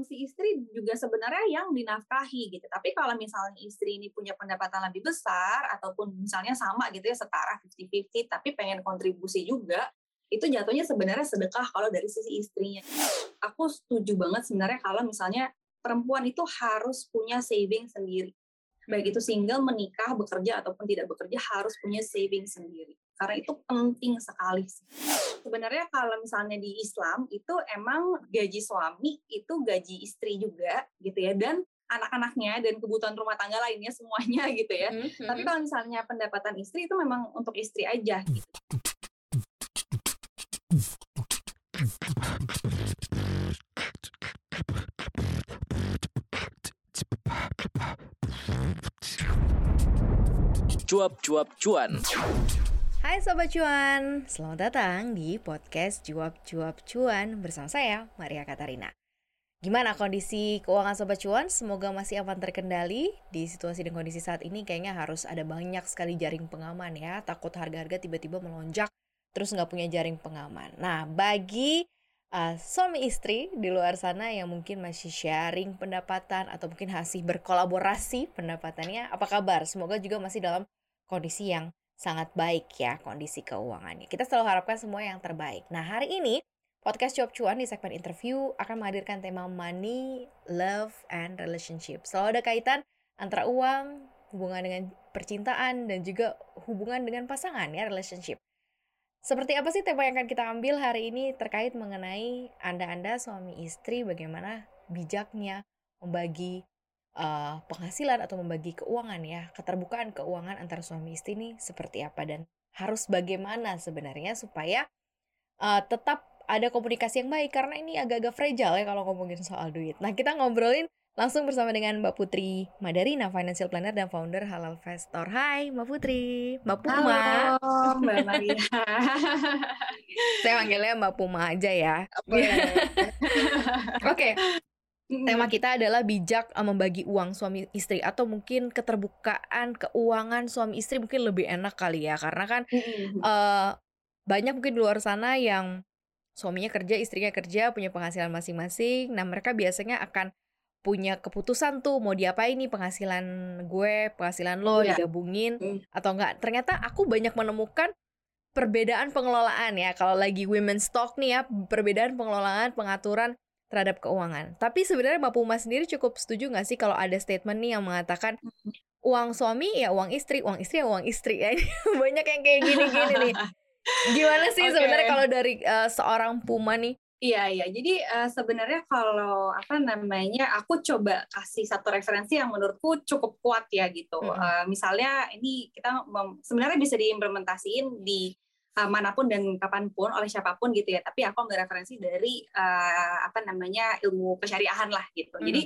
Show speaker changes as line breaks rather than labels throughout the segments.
fungsi istri juga sebenarnya yang dinafkahi gitu. Tapi kalau misalnya istri ini punya pendapatan lebih besar ataupun misalnya sama gitu ya setara 50-50 tapi pengen kontribusi juga, itu jatuhnya sebenarnya sedekah kalau dari sisi istrinya. Aku setuju banget sebenarnya kalau misalnya perempuan itu harus punya saving sendiri. Baik itu single, menikah, bekerja ataupun tidak bekerja harus punya saving sendiri. Karena itu penting sekali sih. Sebenarnya kalau misalnya di Islam itu emang gaji suami itu gaji istri juga gitu ya dan anak-anaknya dan kebutuhan rumah tangga lainnya semuanya gitu ya. Mm -hmm. Tapi kalau misalnya pendapatan istri itu memang untuk istri aja gitu.
Cuap-cuap cuan.
Hai Sobat Cuan, selamat datang di podcast Cuap Cuap Cuan bersama saya, Maria Katarina. Gimana kondisi keuangan Sobat Cuan? Semoga masih aman terkendali. Di situasi dan kondisi saat ini kayaknya harus ada banyak sekali jaring pengaman ya. Takut harga-harga tiba-tiba melonjak, terus nggak punya jaring pengaman. Nah, bagi uh, suami istri di luar sana yang mungkin masih sharing pendapatan atau mungkin masih berkolaborasi pendapatannya, apa kabar? Semoga juga masih dalam kondisi yang sangat baik ya kondisi keuangannya. Kita selalu harapkan semua yang terbaik. Nah, hari ini podcast Cuap Cuan di segmen interview akan menghadirkan tema money, love, and relationship. Selalu ada kaitan antara uang, hubungan dengan percintaan, dan juga hubungan dengan pasangan ya, relationship. Seperti apa sih tema yang akan kita ambil hari ini terkait mengenai Anda-Anda suami istri bagaimana bijaknya membagi uh, penghasilan atau membagi keuangan ya, keterbukaan keuangan antara suami istri ini seperti apa dan harus bagaimana sebenarnya supaya uh, tetap ada komunikasi yang baik karena ini agak-agak fragile ya kalau ngomongin soal duit. Nah, kita ngobrolin langsung bersama dengan Mbak Putri Madarina, financial planner dan founder Halal Investor. Hai, Mbak Putri, Mbak Puma.
Halo, Mbak Maria.
Saya panggilnya Mbak Puma aja ya. Oke, okay. Tema kita adalah bijak uh, membagi uang suami istri atau mungkin keterbukaan keuangan suami istri mungkin lebih enak kali ya. Karena kan uh, banyak mungkin di luar sana yang suaminya kerja istrinya kerja punya penghasilan masing-masing. Nah mereka biasanya akan punya keputusan tuh mau diapain nih penghasilan gue penghasilan lo yeah. digabungin mm. atau enggak. Ternyata aku banyak menemukan perbedaan pengelolaan ya. Kalau lagi women stock nih ya perbedaan pengelolaan pengaturan terhadap keuangan. Tapi sebenarnya Mbak Puma sendiri cukup setuju nggak sih kalau ada statement nih yang mengatakan uang suami ya uang istri, uang istri ya uang istri ya banyak yang kayak gini-gini nih. Gimana sih okay. sebenarnya kalau dari uh, seorang Puma nih?
Iya iya. Jadi uh, sebenarnya kalau apa namanya, aku coba kasih satu referensi yang menurutku cukup kuat ya gitu. -hmm. uh, misalnya ini kita sebenarnya bisa diimplementasiin di uh, mana pun dan kapan pun oleh siapa pun gitu ya tapi aku ambil referensi dari uh, apa namanya ilmu kesyariahan lah gitu hmm. jadi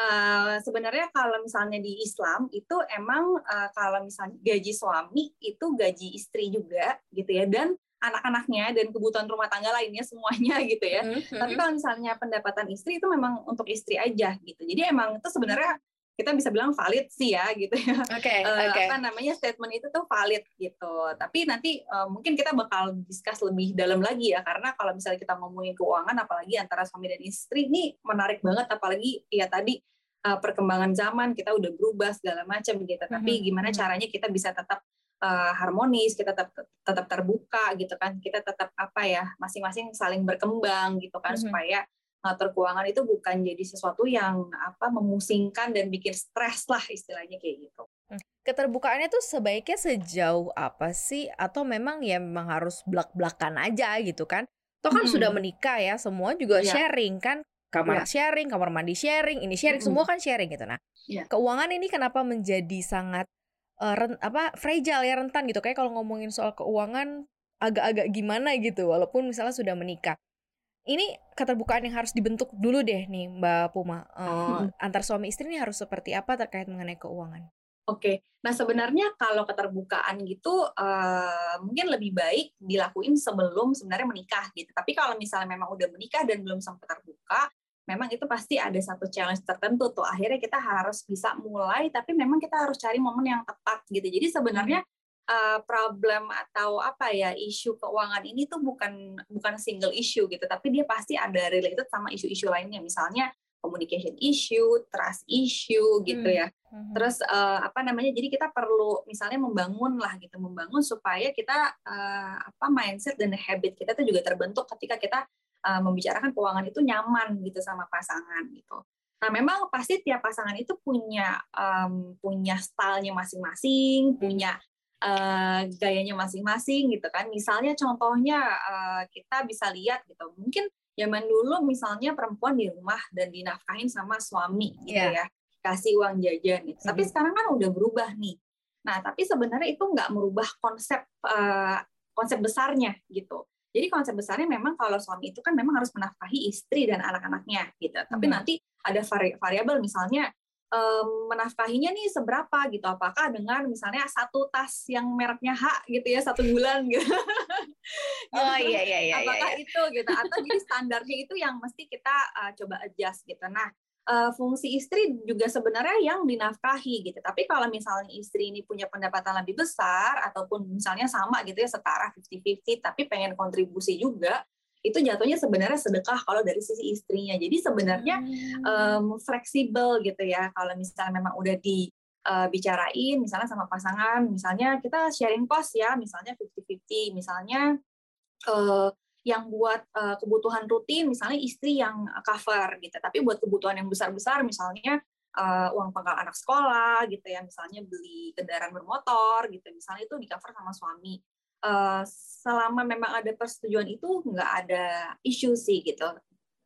uh, sebenarnya kalau misalnya di Islam itu emang uh, kalau misalnya gaji suami itu gaji istri juga gitu ya dan anak-anaknya dan kebutuhan rumah tangga lainnya semuanya gitu ya. Mm -hmm. Tapi kalau misalnya pendapatan istri itu memang untuk istri aja gitu. Jadi emang itu sebenarnya kita bisa bilang valid sih ya gitu ya.
Oke. Okay, uh, okay.
Apa namanya statement itu tuh valid gitu. Tapi nanti uh, mungkin kita bakal discuss lebih dalam lagi ya karena kalau misalnya kita ngomongin keuangan apalagi antara suami dan istri ini menarik banget apalagi ya tadi uh, perkembangan zaman kita udah berubah segala macam gitu. Tapi mm -hmm. gimana caranya kita bisa tetap uh, harmonis, kita tetap tetap terbuka gitu kan. Kita tetap apa ya masing-masing saling berkembang gitu kan mm -hmm. supaya ngatur keuangan itu bukan jadi sesuatu yang apa memusingkan dan bikin stres lah istilahnya kayak gitu.
Hmm. Keterbukaannya tuh sebaiknya sejauh apa sih atau memang ya memang harus belak-belakan aja gitu kan? Toh kan hmm. sudah menikah ya, semua juga yeah. sharing kan? Kamar yeah. sharing, kamar mandi sharing, ini sharing, hmm. semua kan sharing gitu. Nah, yeah. keuangan ini kenapa menjadi sangat uh, ren, apa fragile ya rentan gitu kayak kalau ngomongin soal keuangan agak-agak gimana gitu walaupun misalnya sudah menikah ini keterbukaan yang harus dibentuk dulu deh nih Mbak Puma. Uh, hmm. Antar suami istri ini harus seperti apa terkait mengenai keuangan?
Oke, nah sebenarnya kalau keterbukaan gitu uh, mungkin lebih baik dilakuin sebelum sebenarnya menikah gitu. Tapi kalau misalnya memang udah menikah dan belum sempat terbuka, memang itu pasti ada satu challenge tertentu tuh. Akhirnya kita harus bisa mulai, tapi memang kita harus cari momen yang tepat gitu. Jadi sebenarnya hmm uh, problem atau apa ya isu keuangan ini tuh bukan bukan single issue gitu tapi dia pasti ada related sama isu-isu lainnya misalnya communication issue, trust issue gitu
Hmm.
ya.
Mhm.
Terus eh, apa namanya? Jadi kita perlu misalnya membangun lah gitu, membangun supaya kita eh, apa mindset dan habit kita itu juga terbentuk ketika kita eh, membicarakan keuangan itu nyaman gitu sama pasangan gitu. Nah, memang pasti tiap pasangan itu punya em, punya stylenya masing-masing, punya eh, gayanya masing-masing gitu kan. Misalnya contohnya eh, kita bisa lihat gitu, mungkin zaman dulu misalnya perempuan di rumah dan dinafkahin sama suami gitu
Iya.
ya, kasih uang jajan gitu. Tapi
Mhm.
sekarang kan udah berubah nih. Nah, tapi sebenarnya itu nggak merubah konsep eh, konsep besarnya gitu. Jadi konsep besarnya memang kalau suami itu kan memang harus menafkahi istri dan anak-anaknya gitu. Tapi
Mhm.
nanti ada vari- variabel misalnya em, menafkahinya nih seberapa gitu. Apakah dengan misalnya satu tas yang mereknya H gitu ya satu bulan gitu.
Oh iya iya iya.
Apakah
iya.
itu gitu atau jadi standarnya itu yang mesti kita uh, coba adjust gitu. Nah, uh, fungsi istri juga sebenarnya yang dinafkahi gitu. Tapi kalau misalnya istri ini punya pendapatan lebih besar ataupun misalnya sama gitu ya setara 50-50 tapi pengen kontribusi juga itu jatuhnya sebenarnya sedekah kalau dari sisi istrinya. Jadi sebenarnya
Hmm.
um, fleksibel gitu ya. Kalau misalnya memang udah dibicarain, misalnya sama pasangan, misalnya kita sharing cost ya, misalnya 50-50, misalnya eh, yang buat eh, kebutuhan rutin, misalnya istri yang cover gitu. Tapi buat kebutuhan yang besar-besar, misalnya eh, uang pangkal anak sekolah gitu ya, misalnya beli kendaraan bermotor gitu, misalnya itu di cover sama suami. Eh, selama memang ada persetujuan itu nggak ada isu sih gitu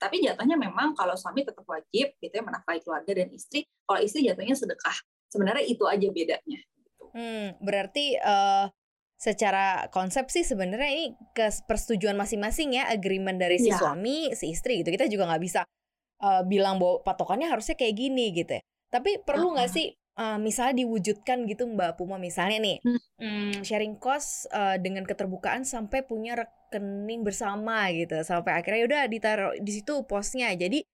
tapi jatuhnya memang kalau suami tetap wajib gitu ya menafkahi keluarga dan istri kalau istri jatuhnya sedekah sebenarnya itu aja bedanya gitu.
Hmm, berarti eh, secara konsep sih sebenarnya ini ke persetujuan masing-masing ya, agreement dari si
Iya.
suami, si istri gitu. Kita juga nggak bisa eh, bilang bahwa patokannya harusnya kayak gini gitu ya. Tapi perlu nggak
Uh-uh.
sih eh, misalnya diwujudkan gitu Mbak Puma misalnya nih
Hmm.
hmm, sharing cost eh, dengan keterbukaan sampai punya rekening bersama gitu, sampai akhirnya udah ditaruh di situ posnya. Jadi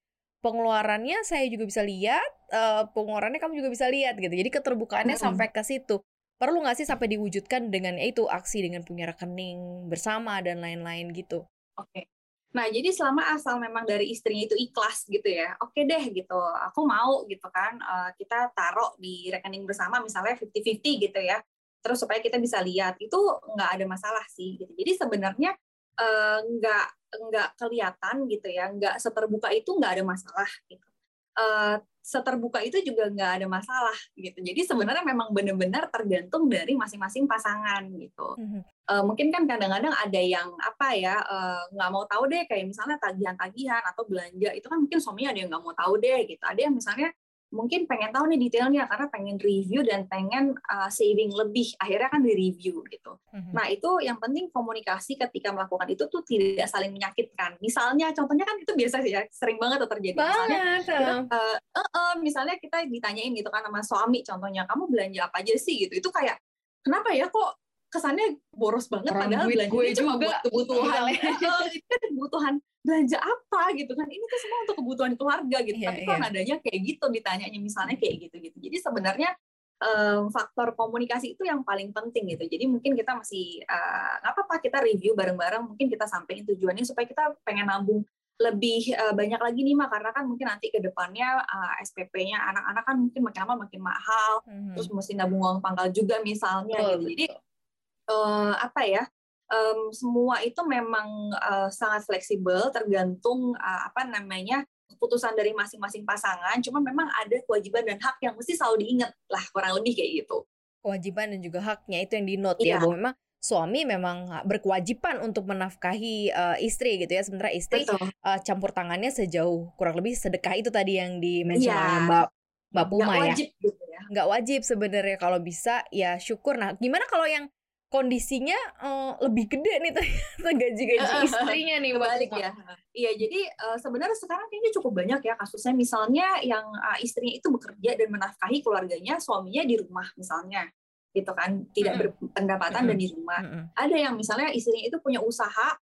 pengeluarannya saya juga bisa lihat, eh, pengeluarannya kamu juga bisa lihat gitu. Jadi keterbukaannya
Mm-mm.
sampai ke situ. Perlu nggak sih sampai diwujudkan dengan ya itu aksi dengan punya rekening bersama dan lain-lain gitu?
Oke. Nah, jadi selama asal memang dari istrinya itu ikhlas gitu ya, oke deh gitu, aku mau gitu kan, eh, kita taruh di rekening bersama misalnya 50-50 gitu ya, terus supaya kita bisa lihat, itu nggak ada masalah sih gitu. Jadi sebenarnya eh, nggak nggak kelihatan gitu ya, nggak seterbuka itu nggak ada masalah gitu. Eh, seterbuka itu juga nggak ada masalah gitu. Jadi sebenarnya memang benar-benar tergantung dari masing-masing pasangan gitu
Mhm.
Eh, mungkin kan kadang-kadang ada yang apa ya eh, nggak mau tahu deh kayak misalnya tagihan-tagihan atau belanja itu kan mungkin suaminya ada yang nggak mau tahu deh gitu ada yang misalnya mungkin pengen tahu nih detailnya karena pengen review dan pengen uh, saving lebih. Akhirnya kan di review gitu.
Mhm.
nah itu yang penting komunikasi ketika melakukan itu tuh tidak saling menyakitkan. Misalnya contohnya kan itu biasa sih ya sering banget tuh terjadi. Misalnya kita, eh, eh, eh, misalnya kita ditanyain gitu kan sama suami contohnya kamu belanja apa aja sih? Gitu. Itu kayak kenapa ya kok kesannya boros banget
Orang
padahal
duit
belanjanya
gue
cuma
juga.
buat kebutuhan itu kan kebutuhan belanja apa gitu kan. Ini tuh semua untuk kebutuhan keluarga gitu.
Iya,
tapi kok
iya.
nadanya kayak gitu ditanyanya misalnya kayak gitu gitu. Jadi sebenarnya em, faktor komunikasi itu yang paling penting gitu. Jadi mungkin kita masih eh, nggak apa-apa kita review bareng-bareng. Mungkin kita sampaikan tujuannya supaya kita pengen nabung lebih eh, banyak lagi nih mah karena kan mungkin nanti ke depannya eh, SPP-nya anak-anak kan mungkin makin lama makin mahal.
Mhm.
terus mesti nabung uang pangkal juga misalnya
Betul,
gitu. Jadi
betul.
Eh, apa ya em, semua itu memang eh, sangat fleksibel tergantung eh, apa namanya keputusan dari masing-masing pasangan. Cuma memang ada kewajiban dan hak yang mesti selalu diingat lah kurang lebih kayak gitu.
Kewajiban dan juga haknya itu yang di note ya
Iya.
bahwa memang suami memang berkewajiban untuk menafkahi eh, istri gitu ya. Sementara istri
betul.
eh, campur tangannya sejauh kurang lebih sedekah itu tadi yang di mention
Iya.
Mbak Mbak
nggak
Puma ya.
wajib gitu ya.
Nggak wajib sebenarnya kalau bisa ya syukur. Nah gimana kalau yang kondisinya eh, lebih gede nih ternyata gaji-gaji istrinya nih Puma
ya. Iya jadi eh, sebenarnya sekarang kayaknya cukup banyak ya kasusnya. Misalnya yang eh, istrinya itu bekerja dan menafkahi keluarganya suaminya di rumah misalnya gitu kan. Tidak
Mm-mm.
berpendapatan dan
Mm-mm.
di rumah.
Mm-mm.
ada yang misalnya istrinya itu punya usaha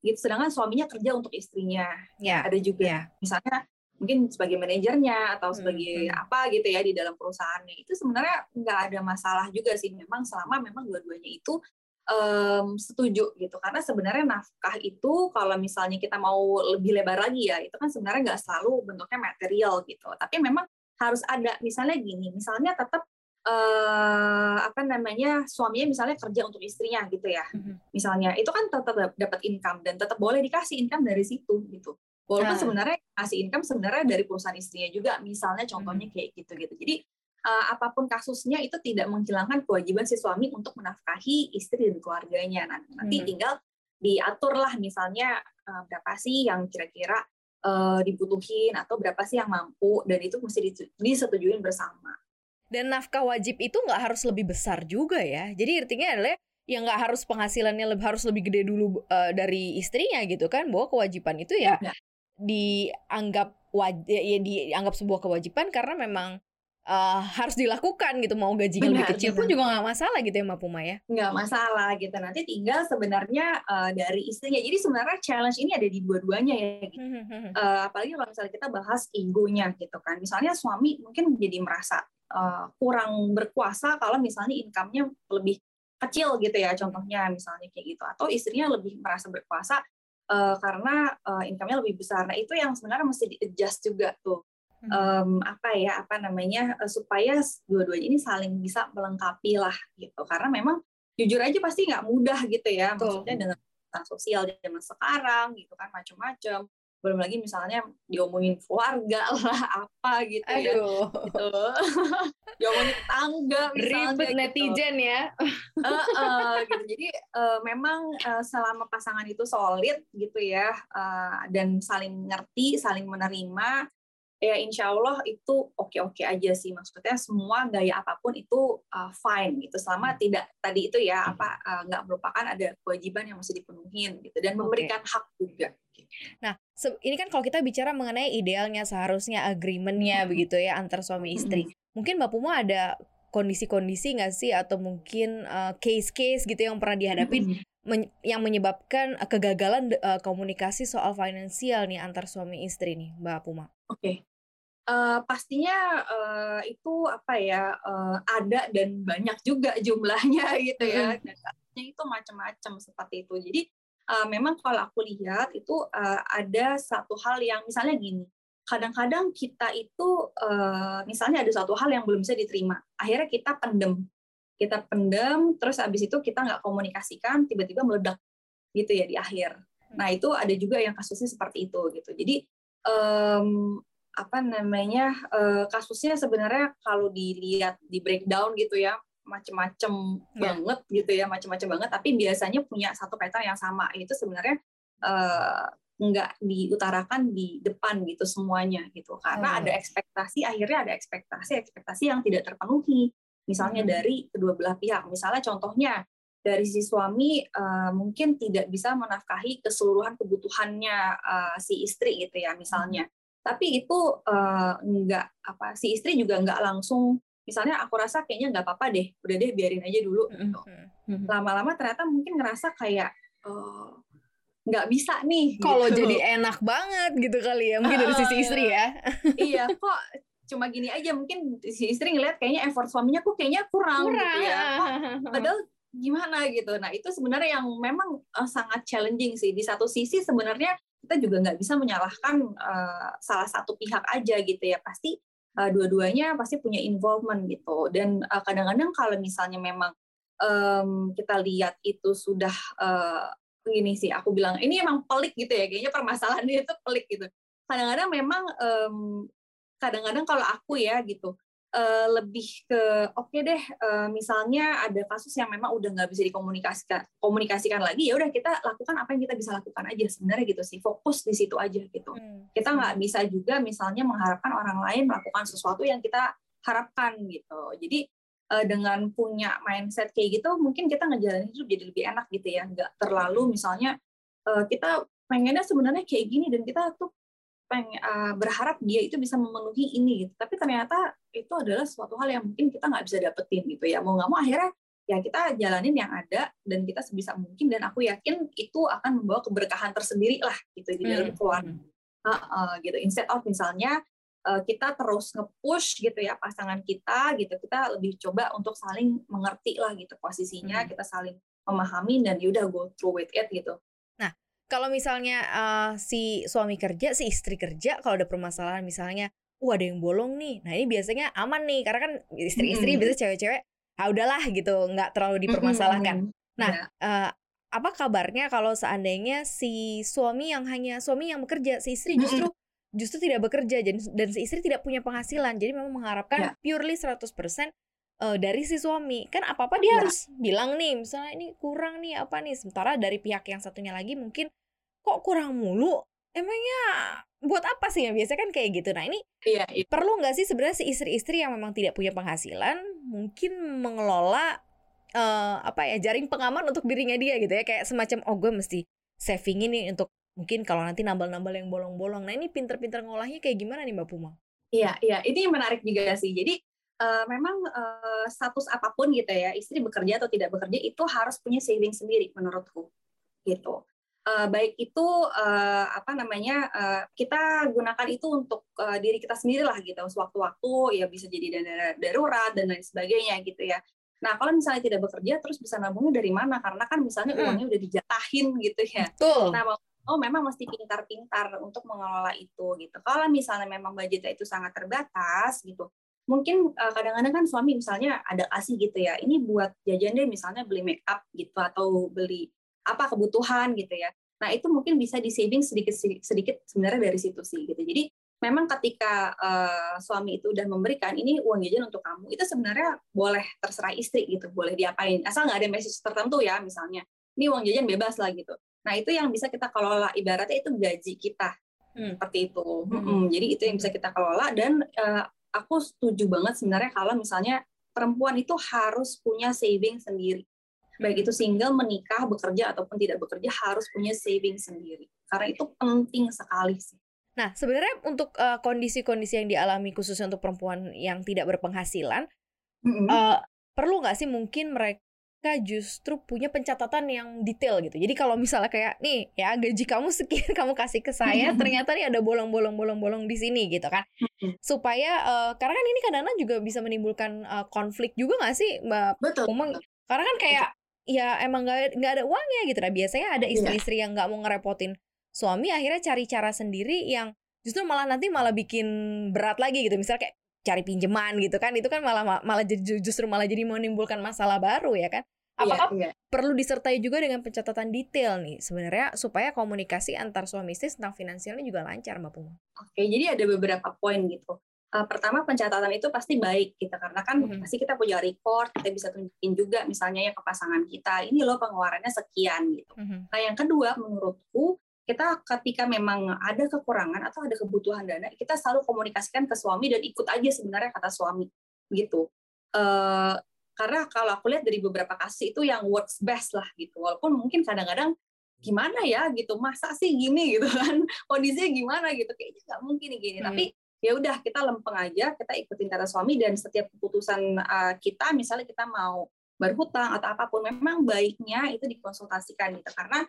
gitu sedangkan suaminya kerja untuk istrinya.
Ya
ada juga
ya.
misalnya mungkin sebagai manajernya atau
Hmm,
sebagai
hmm.
apa gitu ya di dalam perusahaannya. Itu sebenarnya nggak ada masalah juga sih. Memang selama memang dua-duanya itu um, setuju gitu. Karena sebenarnya nafkah itu kalau misalnya kita mau lebih lebar lagi ya itu kan sebenarnya nggak selalu bentuknya material gitu. Tapi memang harus ada. Misalnya gini misalnya tetap uh, apa namanya suaminya misalnya kerja untuk istrinya gitu ya. Mm-hmm. misalnya itu kan tetap dapat income dan tetap boleh dikasih income dari situ gitu walaupun nah. sebenarnya kasih income sebenarnya dari perusahaan istrinya juga misalnya contohnya mm-hmm. kayak gitu gitu jadi uh, apa pun kasusnya itu tidak menghilangkan kewajiban si suami untuk menafkahi istri dan keluarganya. Nah, nanti hmm. tinggal diatur lah misalnya uh, berapa sih yang kira-kira uh, dibutuhin atau berapa sih yang mampu dan itu mesti disetujui bersama.
Dan nafkah wajib itu nggak harus lebih besar juga ya. Jadi artinya adalah yang nggak harus penghasilannya lebih harus lebih gede dulu uh, dari istrinya gitu kan bahwa kewajiban itu ya, ya. Dianggap wajib ya dianggap sebuah kewajiban karena memang uh, harus dilakukan gitu mau gajinya benar, lebih kecil benar. pun juga nggak masalah gitu ya Mbak Puma ya?
Nggak masalah gitu. Nanti tinggal sebenarnya uh, dari istrinya. Jadi sebenarnya challenge ini ada di dua-duanya ya. Gitu. uh, apalagi kalau misalnya kita bahas egonya gitu kan. Misalnya suami mungkin jadi merasa uh, kurang berkuasa kalau misalnya income-nya lebih kecil gitu ya contohnya misalnya kayak gitu. Atau istrinya lebih merasa berkuasa uh, karena uh, income-nya lebih besar. Nah itu yang sebenarnya mesti di-adjust juga tuh. Um, apa ya apa namanya uh, supaya dua-duanya ini saling bisa melengkapi lah gitu. Karena memang jujur aja pasti nggak mudah gitu ya. Maksudnya dengan sosial zaman sekarang gitu kan macam-macam belum lagi misalnya diomongin keluarga lah apa gitu ya. Aduh. ya gitu diomongin tangga
misalnya ribet gitu. netizen ya
uh, uh, gitu jadi uh, memang uh, selama pasangan itu solid gitu ya uh, dan saling ngerti saling menerima ya insya Allah itu oke-oke aja sih maksudnya semua gaya apa pun itu uh, fine gitu selama hmm. tidak tadi itu ya apa uh, nggak merupakan ada kewajiban yang mesti dipenuhin gitu dan memberikan okay. hak juga.
Nah ini kan kalau kita bicara mengenai idealnya seharusnya agreementnya hmm. begitu ya antar suami istri hmm. mungkin Mbak Puma ada kondisi-kondisi nggak sih atau mungkin uh, case-case gitu yang pernah dihadapi hmm. men yang menyebabkan kegagalan uh, komunikasi soal finansial nih antar suami istri nih Mbak Puma.
Oke. Okay. Uh, pastinya uh, itu apa ya uh, ada dan banyak juga jumlahnya gitu ya. Dan itu macam-macam seperti itu. Jadi uh, memang kalau aku lihat itu uh, ada satu hal yang misalnya gini kadang-kadang kita itu uh, misalnya ada satu hal yang belum bisa diterima akhirnya kita pendem. Kita pendem terus habis itu kita nggak komunikasikan tiba-tiba meledak gitu ya di akhir. Nah itu ada juga yang kasusnya seperti itu gitu. Jadi um, apa namanya uh, kasusnya sebenarnya kalau dilihat di breakdown gitu ya macem-macem yeah. banget gitu ya macem-macem banget tapi biasanya punya satu pattern yang sama itu sebenarnya uh, nggak diutarakan di depan gitu semuanya gitu karena oh. ada ekspektasi akhirnya ada ekspektasi ekspektasi yang tidak terpenuhi misalnya hmm. dari kedua belah pihak misalnya contohnya dari si suami uh, mungkin tidak bisa menafkahi keseluruhan kebutuhannya uh, si istri gitu ya misalnya tapi itu uh, nggak apa si istri juga nggak langsung misalnya aku rasa kayaknya nggak apa-apa deh udah deh biarin aja dulu gitu. Lama-lama ternyata mungkin ngerasa kayak uh, nggak bisa nih
kalau gitu. jadi enak banget gitu kali ya mungkin dari sisi istri ya.
Iya kok cuma gini aja mungkin si istri ngeliat kayaknya effort suaminya kok kayaknya kurang, kurang. gitu ya. Kok, padahal gimana gitu. Nah itu sebenarnya yang memang uh, sangat challenging sih. Di satu sisi sebenarnya kita juga nggak bisa menyalahkan uh, salah satu pihak aja gitu ya. Pasti uh, dua-duanya pasti punya involvement gitu. Dan uh, kadang-kadang kalau misalnya memang um, kita lihat itu sudah uh, ini sih aku bilang ini emang pelik gitu ya. Kayaknya permasalahan dia itu pelik gitu. Kadang-kadang memang um, kadang-kadang kalau aku ya gitu uh, lebih ke oke okay deh uh, misalnya ada kasus yang memang udah nggak bisa dikomunikasikan komunikasikan lagi ya udah kita lakukan apa yang kita bisa lakukan aja sebenarnya gitu sih fokus di situ aja gitu hmm. kita nggak bisa juga misalnya mengharapkan orang lain melakukan sesuatu yang kita harapkan gitu jadi uh, dengan punya mindset kayak gitu mungkin kita ngejalanin hidup jadi lebih enak gitu ya nggak terlalu misalnya uh, kita pengennya sebenarnya kayak gini dan kita tuh pengen uh, berharap dia itu bisa memenuhi ini gitu. Tapi ternyata itu adalah suatu hal yang mungkin kita nggak bisa dapetin gitu ya. Mau nggak mau akhirnya ya kita jalanin yang ada dan kita sebisa mungkin dan aku yakin itu akan membawa keberkahan tersendiri lah gitu di dalam hmm, keluarga. Uh, uh, gitu. Instead of misalnya uh, kita terus nge-push gitu ya pasangan kita gitu kita lebih coba untuk saling mengerti lah gitu posisinya hmm. kita saling memahami dan yaudah go through with it gitu
kalau misalnya uh, si suami kerja si istri kerja kalau ada permasalahan misalnya wah ada yang bolong nih nah ini biasanya aman nih karena kan istri-istri hmm. biasa cewek-cewek ah udahlah gitu nggak terlalu dipermasalahkan nah yeah. Iya. uh, apa kabarnya kalau seandainya si suami yang hanya suami yang bekerja si istri justru justru tidak bekerja dan dan si istri tidak punya penghasilan jadi memang mengharapkan yeah. purely 100% uh, dari si suami kan apa apa dia yeah. harus bilang nih misalnya ini kurang nih apa nih sementara dari pihak yang satunya lagi mungkin kok kurang mulu? Emangnya buat apa sih? Ya biasa kan kayak gitu. Nah ini yeah, yeah. perlu nggak sih sebenarnya si istri-istri yang memang tidak punya penghasilan mungkin mengelola uh, apa ya jaring pengaman untuk dirinya dia gitu ya? Kayak semacam oh gue mesti saving ini untuk mungkin kalau nanti nambal-nambal yang bolong-bolong. Nah ini pinter-pinter ngolahnya kayak gimana nih mbak Puma?
Iya iya. Ini menarik juga sih. Jadi uh, memang uh, status apa pun gitu ya istri bekerja atau tidak bekerja itu harus punya saving sendiri menurutku gitu uh, baik itu uh, apa namanya uh, kita gunakan itu untuk uh, diri kita sendiri lah gitu sewaktu-waktu ya bisa jadi dana darurat dan lain sebagainya gitu ya Nah, kalau misalnya tidak bekerja, terus bisa nabungnya dari mana? Karena kan misalnya uangnya udah dijatahin gitu ya. Betul. Nah, oh memang mesti pintar-pintar untuk mengelola itu gitu. Kalau misalnya memang budgetnya itu sangat terbatas gitu, mungkin uh, kadang-kadang kan suami misalnya ada kasih gitu ya, ini buat jajan deh misalnya beli make up gitu atau beli apa kebutuhan gitu ya. Nah itu mungkin bisa di saving sedikit sedikit sebenarnya dari situ sih gitu. Jadi memang ketika uh, suami itu udah memberikan ini uang jajan untuk kamu itu sebenarnya boleh terserah istri gitu boleh diapain asal nggak ada message tertentu ya misalnya ini uang jajan bebas lah gitu nah itu yang bisa kita kelola ibaratnya itu gaji kita hmm. seperti itu hmm. Hmm. jadi itu yang bisa kita kelola dan uh, aku setuju banget sebenarnya kalau misalnya perempuan itu harus punya saving sendiri baik itu single menikah bekerja ataupun tidak bekerja harus punya saving sendiri karena itu penting sekali sih
Nah, sebenarnya untuk kondisi kondisi-kondisi yang dialami khususnya untuk perempuan yang tidak berpenghasilan, mm-hmm. uh, perlu nggak sih mungkin mereka justru punya pencatatan yang detail gitu. Jadi kalau misalnya kayak nih ya gaji kamu sekian kamu kasih ke saya, ternyata nih ada bolong-bolong bolong-bolong di sini gitu kan. Supaya uh, karena kan ini kadang-kadang juga bisa menimbulkan uh, konflik juga nggak sih Mbak
Betul.
Umang? Karena kan kayak ya emang nggak nggak ada uangnya gitu. Nah biasanya ada iya. istri-istri yang nggak mau ngerepotin suami akhirnya cari cara sendiri yang justru malah nanti malah bikin berat lagi gitu misalnya kayak cari pinjaman gitu kan itu kan malah malah jadi justru malah jadi menimbulkan masalah baru ya kan iya, apakah iya, iya. perlu disertai juga dengan pencatatan detail nih sebenarnya supaya komunikasi antar suami istri tentang finansialnya juga lancar mbak Puma?
Oke jadi ada beberapa poin gitu uh, pertama pencatatan itu pasti baik gitu karena kan mm-hmm. pasti kita punya record kita bisa tunjukin juga misalnya ya ke pasangan kita ini loh pengeluarannya sekian gitu mm-hmm. nah yang kedua menurutku kita ketika memang ada kekurangan atau ada kebutuhan dana, kita selalu komunikasikan ke suami dan ikut aja sebenarnya kata suami gitu. Uh, karena kalau aku lihat dari beberapa kasus itu yang works best lah gitu. Walaupun mungkin kadang-kadang gimana ya gitu, masa sih gini gitu kan, kondisinya gimana gitu, kayaknya nggak mungkin gini. Hmm. Tapi ya udah kita lempeng aja, kita ikutin kata suami dan setiap keputusan uh, kita, misalnya kita mau berhutang atau apa pun, memang baiknya itu dikonsultasikan gitu. Karena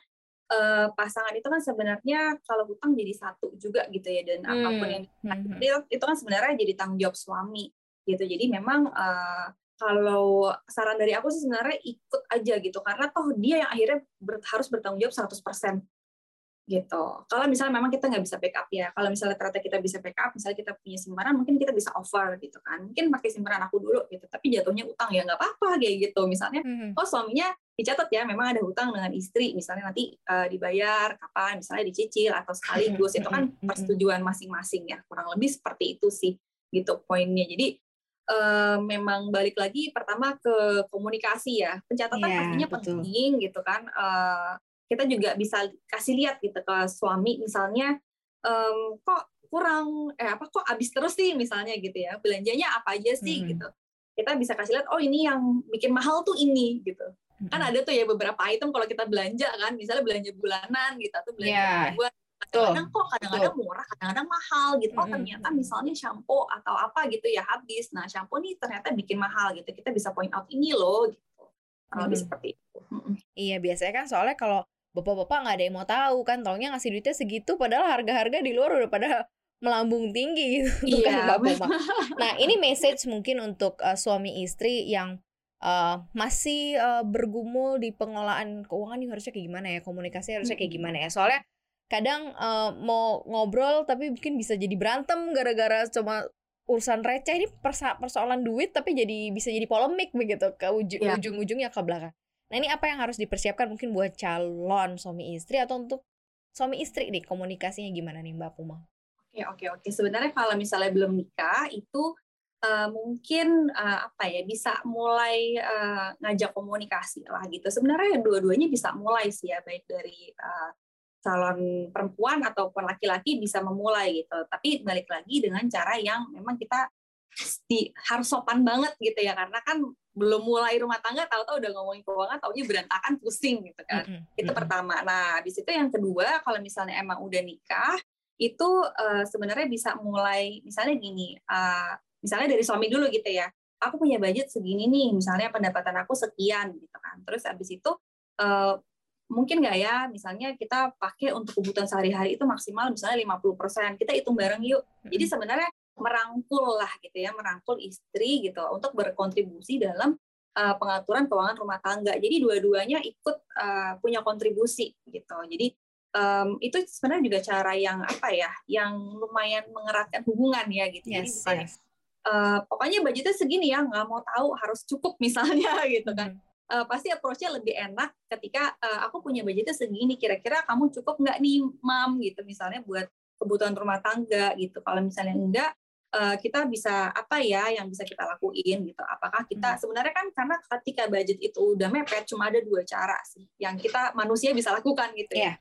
uh, pasangan itu kan sebenarnya kalau hutang jadi satu juga gitu ya dan hmm. apa pun yang hmm. itu kan sebenarnya jadi tanggung jawab suami gitu jadi memang uh, kalau saran dari aku sih sebenarnya ikut aja gitu karena toh dia yang akhirnya ber, harus bertanggung jawab 100% gitu. Kalau misalnya memang kita nggak bisa backup ya, kalau misalnya ternyata kita bisa backup, misalnya kita punya simpanan, mungkin kita bisa offer gitu kan. Mungkin pakai simpanan aku dulu gitu, tapi jatuhnya utang ya nggak apa-apa kayak gitu. Misalnya, hmm. oh suaminya dicatat ya, memang ada hutang dengan istri, misalnya nanti uh, dibayar kapan, misalnya dicicil atau sekaligus, itu kan persetujuan masing-masing ya, kurang lebih seperti itu sih gitu poinnya. Jadi uh, memang balik lagi pertama ke komunikasi ya, pencatatan yeah, pastinya betul. penting gitu kan. Uh, kita juga bisa kasih lihat gitu ke suami misalnya um, kok kurang eh apa kok habis terus sih? misalnya gitu ya belanjanya apa aja sih? Hmm. gitu. Kita bisa kasih lihat oh ini yang bikin mahal tuh ini gitu. Hmm. kan ada tuh ya beberapa item kalau kita belanja kan misalnya belanja bulanan gitu atau belanja yeah. mingguan kadang-kadang kok kadang-kadang murah kadang-kadang mahal gitu. Oh ternyata misalnya shampoo atau apa gitu ya habis. Nah shampoo nih ternyata bikin mahal gitu kita bisa point out ini loh gitu. Kalau hmm. seperti itu.
Iya biasanya kan soalnya kalau bapak-bapak nggak ada yang mau tahu kan taunya ngasih duitnya segitu padahal harga-harga di luar udah pada melambung tinggi gitu iya. kan bapak-bapak. Nah ini message mungkin untuk uh, suami istri yang uh, masih uh, bergumul di pengelolaan keuangan nih harusnya kayak gimana ya komunikasi harusnya kayak gimana ya soalnya kadang uh, mau ngobrol tapi mungkin bisa jadi berantem gara-gara cuma urusan receh ini persa persoalan duit tapi jadi bisa jadi polemik begitu ke uju yeah. ujung-ujungnya ke belakang. Nah ini apa yang harus dipersiapkan mungkin buat calon suami istri atau untuk suami istri nih komunikasinya gimana nih Mbak Puma?
Oke oke oke sebenarnya kalau misalnya belum nikah itu uh, mungkin uh, apa ya bisa mulai uh, ngajak komunikasi lah gitu. Sebenarnya dua-duanya bisa mulai sih ya baik dari uh, calon perempuan ataupun laki-laki bisa memulai gitu. Tapi balik lagi dengan cara yang memang kita di, harus sopan banget gitu ya karena kan belum mulai rumah tangga tahu-tahu udah ngomongin keuangan taunya berantakan pusing gitu kan. Mm -hmm. Itu pertama. Nah, di situ yang kedua kalau misalnya emang udah nikah itu uh, sebenarnya bisa mulai misalnya gini, uh, misalnya dari suami dulu gitu ya. Aku punya budget segini nih, misalnya pendapatan aku sekian gitu kan. Terus abis itu uh, mungkin nggak ya misalnya kita pakai untuk kebutuhan sehari-hari itu maksimal misalnya 50%. Kita hitung bareng yuk. Jadi sebenarnya merangkul lah gitu ya, merangkul istri gitu untuk berkontribusi dalam uh, pengaturan keuangan rumah tangga. Jadi dua-duanya ikut uh, punya kontribusi gitu. Jadi um, itu sebenarnya juga cara yang apa ya, yang lumayan mengeratkan hubungan ya gitu. Yes, Jadi yes. Uh, pokoknya budgetnya segini ya, nggak mau tahu harus cukup misalnya gitu kan. Hmm uh, pasti approach-nya lebih enak ketika uh, aku punya budgetnya segini kira-kira kamu cukup nggak nih mam gitu misalnya buat kebutuhan rumah tangga gitu kalau misalnya enggak uh, kita bisa apa ya yang bisa kita lakuin gitu apakah kita hmm. sebenarnya kan karena ketika budget itu udah mepet cuma ada dua cara sih yang kita manusia bisa lakukan gitu ya yeah.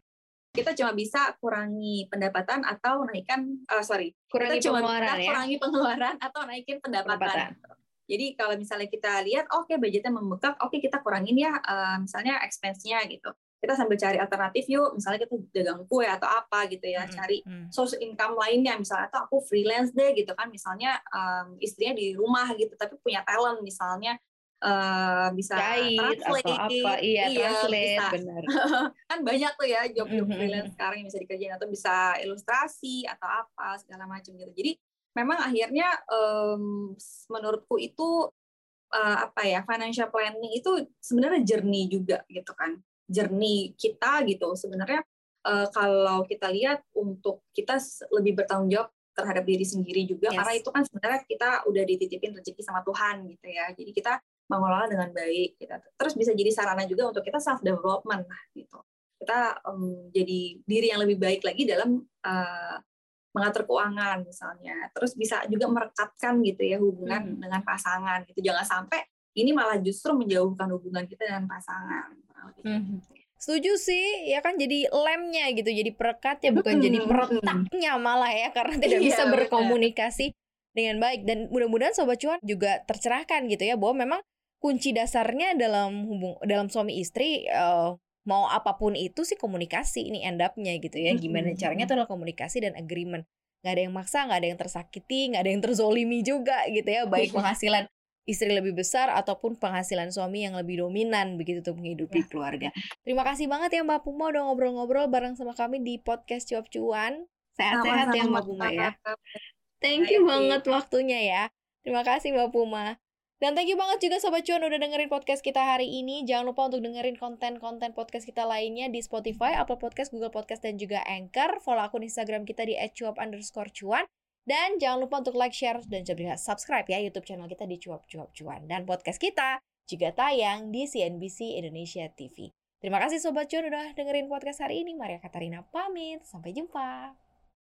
kita cuma bisa kurangi pendapatan atau naikkan uh, sorry
kurangi
kita cuma
pengeluaran
ya? kurangi pengeluaran atau naikin pendapatan, pendapatan. Jadi kalau misalnya kita lihat, oke okay, budgetnya membengkak, oke okay, kita kurangin ya, uh, misalnya expense-nya gitu. Kita sambil cari alternatif yuk, misalnya kita dagang kue atau apa gitu ya, hmm, cari hmm. source income lainnya, misalnya atau aku freelance deh gitu kan, misalnya um, istrinya di rumah gitu, tapi punya talent misalnya uh, bisa
Jahit translate, atau apa, iya, iya translate, bisa. benar.
kan banyak tuh ya job-job mm -hmm. freelance sekarang yang bisa dikerjain atau bisa ilustrasi atau apa segala macam gitu. Jadi memang akhirnya um, menurutku itu uh, apa ya financial planning itu sebenarnya jernih juga gitu kan jernih kita gitu sebenarnya uh, kalau kita lihat untuk kita lebih bertanggung jawab terhadap diri sendiri juga yes. karena itu kan sebenarnya kita udah dititipin rezeki sama Tuhan gitu ya jadi kita mengelola dengan baik gitu. terus bisa jadi sarana juga untuk kita self development lah gitu kita um, jadi diri yang lebih baik lagi dalam uh, mengatur keuangan misalnya. Terus bisa juga merekatkan gitu ya hubungan hmm. dengan pasangan gitu. Jangan sampai ini malah justru menjauhkan hubungan kita dengan pasangan.
Hmm. Setuju sih, ya kan jadi lemnya gitu, jadi perekat ya bukan hmm. jadi peretaknya malah ya karena tidak iya, bisa berkomunikasi bener. dengan baik dan mudah-mudahan sobat cuan juga tercerahkan gitu ya bahwa memang kunci dasarnya dalam hubung dalam suami istri uh, mau apa pun itu sih komunikasi ini end up-nya gitu ya gimana caranya itu adalah komunikasi dan agreement nggak ada yang maksa nggak ada yang tersakiti nggak ada yang terzolimi juga gitu ya baik iya. penghasilan istri lebih besar ataupun penghasilan suami yang lebih dominan begitu untuk menghidupi ya. keluarga. Terima kasih banget ya Mbak Puma udah ngobrol-ngobrol bareng sama kami di podcast Cuap Cuan. Sehat-sehat ya Mbak Puma ya. Thank you banget waktunya ya. Terima kasih Mbak Puma. Dan thank you banget juga Sobat Cuan udah dengerin podcast kita hari ini. Jangan lupa untuk dengerin konten-konten podcast kita lainnya di Spotify, Apple Podcast, Google Podcast, dan juga Anchor. Follow akun Instagram kita di @cuap underscore cuan. Dan jangan lupa untuk like, share, dan juga subscribe ya YouTube channel kita di Cuap Cuap Cuan. Dan podcast kita juga tayang di CNBC Indonesia TV. Terima kasih Sobat Cuan udah dengerin podcast hari ini. Maria Katarina pamit. Sampai jumpa.